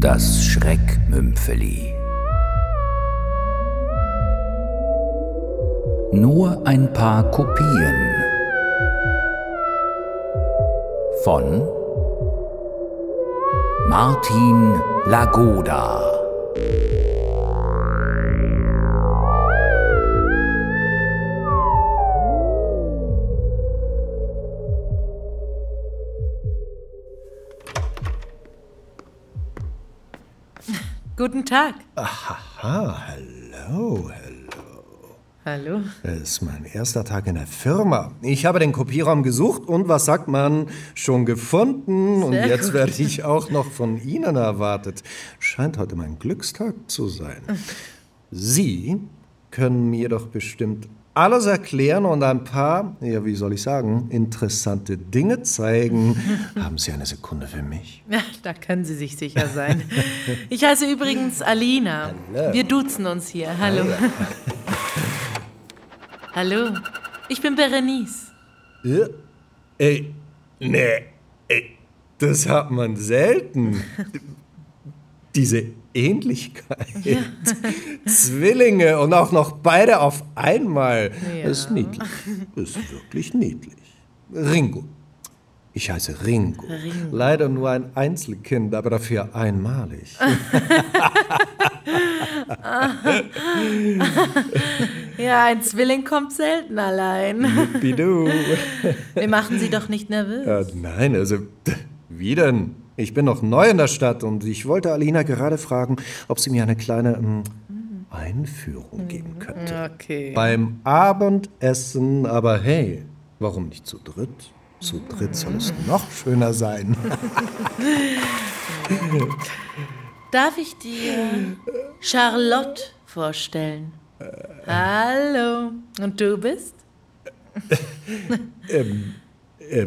Das Schreckmümpfeli. Nur ein paar Kopien von Martin Lagoda. Guten Tag. Aha, hallo, hallo. Hallo. Es ist mein erster Tag in der Firma. Ich habe den Kopierraum gesucht und was sagt man? Schon gefunden. und Sehr jetzt gut. werde ich auch noch von Ihnen erwartet. Scheint heute mein Glückstag zu sein. Sie können mir doch bestimmt alles erklären und ein paar, ja, wie soll ich sagen, interessante Dinge zeigen. Haben Sie eine Sekunde für mich? Ja, da können Sie sich sicher sein. Ich heiße übrigens Alina. Wir duzen uns hier. Hallo. Hallo. Ich bin Berenice. Ja. Ey, nee, ey, das hat man selten. Diese Ähnlichkeit. Zwillinge und auch noch beide auf einmal. Ja. Das ist niedlich. Das ist wirklich niedlich. Ringo. Ich heiße Ringo. Leider nur ein Einzelkind, aber dafür einmalig. Ja, ein Zwilling kommt selten allein. Bidu. Wir machen Sie doch nicht nervös. Ja, nein, also, wie denn? Ich bin noch neu in der Stadt und ich wollte Alina gerade fragen, ob sie mir eine kleine ähm, Einführung geben könnte. Okay. Beim Abendessen, aber hey, warum nicht zu dritt? Zu dritt soll es noch schöner sein. Darf ich dir Charlotte vorstellen? Hallo. Und du bist? Äh, äh,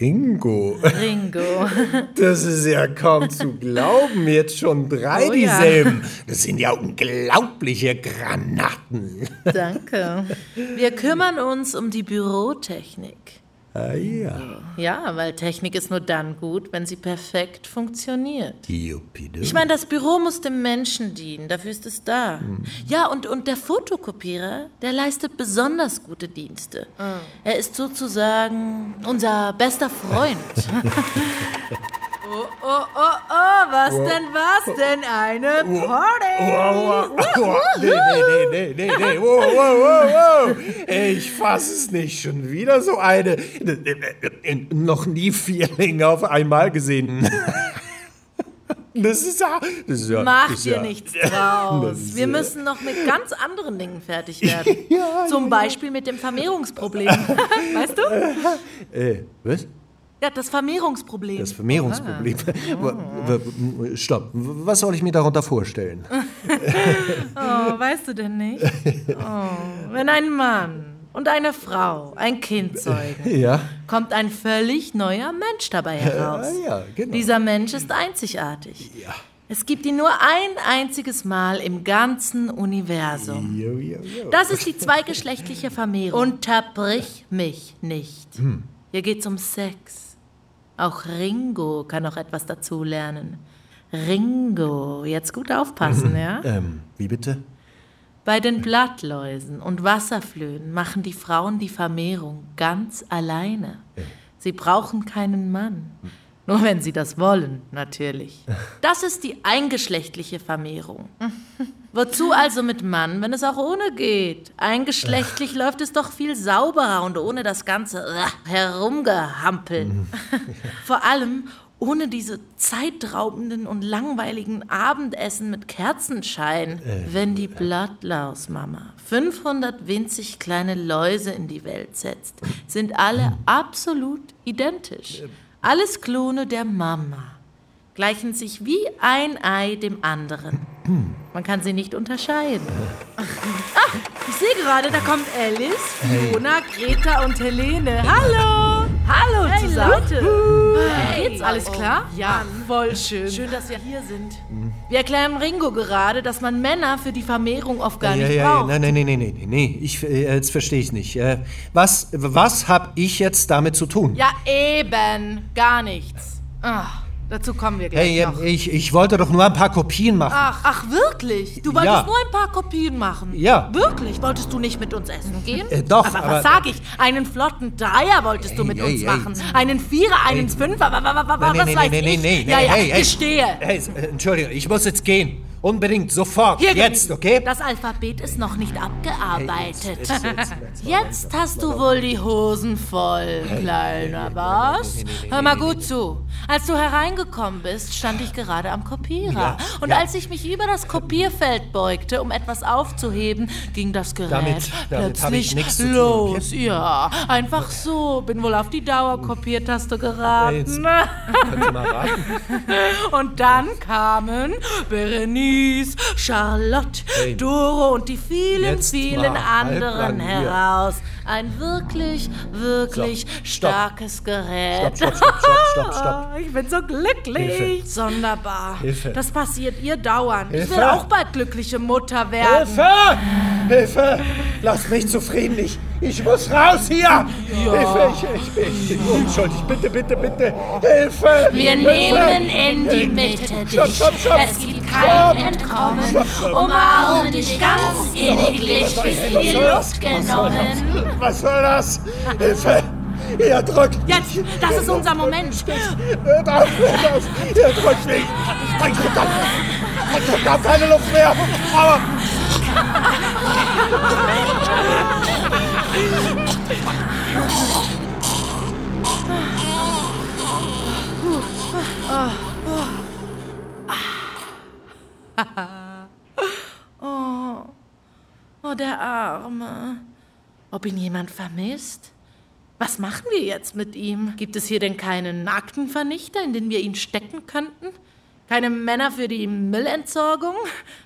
Ringo, Ringo. das ist ja kaum zu glauben, jetzt schon drei Oh ja. dieselben. Das sind ja unglaubliche Granaten. Danke. Wir kümmern uns um die Bürotechnik. Ah ja, Ja, weil Technik ist nur dann gut, wenn sie perfekt funktioniert. Juppidoo. Ich meine, das Büro muss dem Menschen dienen, dafür ist es da. Ja, und, und der Fotokopierer, der leistet besonders gute Dienste. Er ist sozusagen unser bester Freund. oh, oh, oh, oh, was denn, was denn? Eine Party! Wow, wow, wow. Nee, nee, nee, nee, nee, nee. Wow, wow, wow, wow. Ich fass es nicht. Schon wieder so eine. Noch nie Vierlinge auf einmal gesehen. Das ist ja. Das ist ja Mach das dir ja, nichts draus. ist, Wir müssen noch mit ganz anderen Dingen fertig werden. Ja, Zum Beispiel mit dem Vermehrungsproblem. weißt du? Äh, was? Ja, das Vermehrungsproblem. Das Vermehrungsproblem. W- Stopp. Was soll ich mir darunter vorstellen? Oh, weißt du denn nicht? Oh, wenn ein Mann und eine Frau ein Kind zeugen, Ja. kommt ein völlig neuer Mensch dabei heraus. Ja, genau. Dieser Mensch ist einzigartig. Ja. Es gibt ihn nur ein einziges Mal im ganzen Universum. Jo, jo, jo. Das ist die zweigeschlechtliche Vermehrung. Unterbrich mich nicht. Hier geht's um Sex. Auch Ringo kann noch etwas dazulernen. Ringo, jetzt gut aufpassen, ja? Ähm, wie bitte? Bei den Blattläusen und Wasserflöhen machen die Frauen die Vermehrung ganz alleine. Sie brauchen keinen Mann. Nur wenn sie das wollen, natürlich. Das ist die eingeschlechtliche Vermehrung. Wozu also mit Mann, wenn es auch ohne geht? Eingeschlechtlich läuft es doch viel sauberer und ohne das ganze äh, Herumgehampel. Vor allem ohne diese zeitraubenden und langweiligen Abendessen mit Kerzenschein. Wenn die Blattlausmama 500 winzig kleine Läuse in die Welt setzt, sind alle absolut identisch. Alles Klone der Mama. Gleichen sich wie ein Ei dem anderen. Man kann sie nicht unterscheiden. Ah, ich sehe gerade, da kommt Alice, Fiona, Greta und Helene. Hallo! Hallo hey, zusammen. Leute! Hey. Geht's alles klar? Ja, voll schön. Schön, dass wir hier sind. Wir erklären Ringo gerade, dass man Männer für die Vermehrung oft gar ja, nicht ja, ja, braucht. nein, nein, nein, nein, nein, nee, ich, äh, jetzt verstehe ich nicht. Äh, was, was hab ich jetzt damit zu tun? Ja, eben. Gar nichts. Ah. Dazu kommen wir gleich Hey, noch. ich, ich wollte doch nur ein paar Kopien machen. Ach, ach, wirklich? Du wolltest Ja. nur ein paar Kopien machen? Ja. Wirklich? Wolltest du nicht mit uns essen gehen? Äh, doch, aber, aber- was sag ich? Einen flotten Dreier wolltest du mit hey, uns hey. machen. Einen Vierer, einen Fünfer, wa- wa- wa- wa- Nee, was nee, weiß nee, nee, ich? nee, nee, ja, ja, hey, hey. gestehe. Hey, äh, Entschuldigung, ich muss jetzt gehen. Unbedingt, sofort. Hier, jetzt, okay? Das Alphabet ist noch nicht abgearbeitet. Jetzt, jetzt, jetzt, jetzt. Jetzt hast du wohl die Hosen voll, Kleiner, was? Hör mal gut zu. Als du hereingekommen bist, stand ich gerade am Kopierer. Ja, Und ja. als ich mich über das Kopierfeld beugte, um etwas aufzuheben, ging das Gerät Damit- damit plötzlich los. Ja, einfach so. Bin wohl auf die Dauerkopiertaste geraten. Raten? Und dann kamen Berenice, Charlotte, Hey. Doro und die vielen, Jetzt vielen anderen heraus. Ein wirklich, wirklich So, starkes Gerät. Stopp, stopp, stopp, stopp, stopp, stopp. Ich bin so glücklich. Hilfe. Sonderbar. Hilfe. Das passiert ihr dauernd. Ich will Hilfe. auch bald glückliche Mutter werden. Hilfe! Hilfe! Lass mich zufrieden. Ich, ich muss raus hier! Hilfe! Ich, ich, ich bin unschuldig. Bitte, bitte, bitte! Hilfe! Wir Hilfe! nehmen in die Mitte dich. Stopp, stopp, stopp. Es gibt kein Entkommen. Umarmen dich ganz inniglich, bis die Luft genommen. Was soll das? Hilfe! Ihr drückt mich! Jetzt, das ist unser Moment. Hört auf, hört auf! Ihr drückt mich! Ich krieg doch keine Luft mehr! Aber... Oh, der Arme. Ob ihn jemand vermisst? Was machen wir jetzt mit ihm? Gibt es hier denn keinen Aktenvernichter, in den wir ihn stecken könnten? Keine Männer für die Müllentsorgung?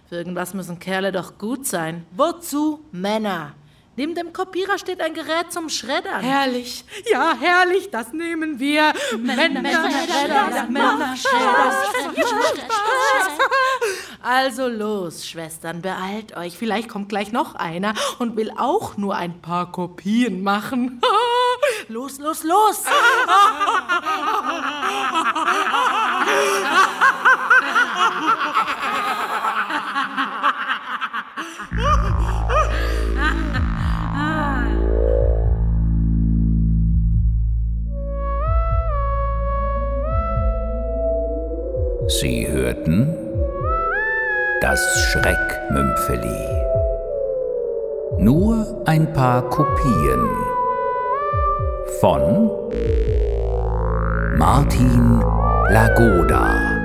Für irgendwas müssen Kerle doch gut sein. Wozu Männer? Neben dem Kopierer steht ein Gerät zum Schreddern. Herrlich. Ja, herrlich, das nehmen wir. Männer, Schredder, Männer, Also los, Schwestern, beeilt euch. Vielleicht kommt gleich noch einer und will auch nur ein paar Kopien machen. Los, los, los! Sie hörten das Schreckmümpfeli. Nur ein paar Kopien von Martin Lagoda.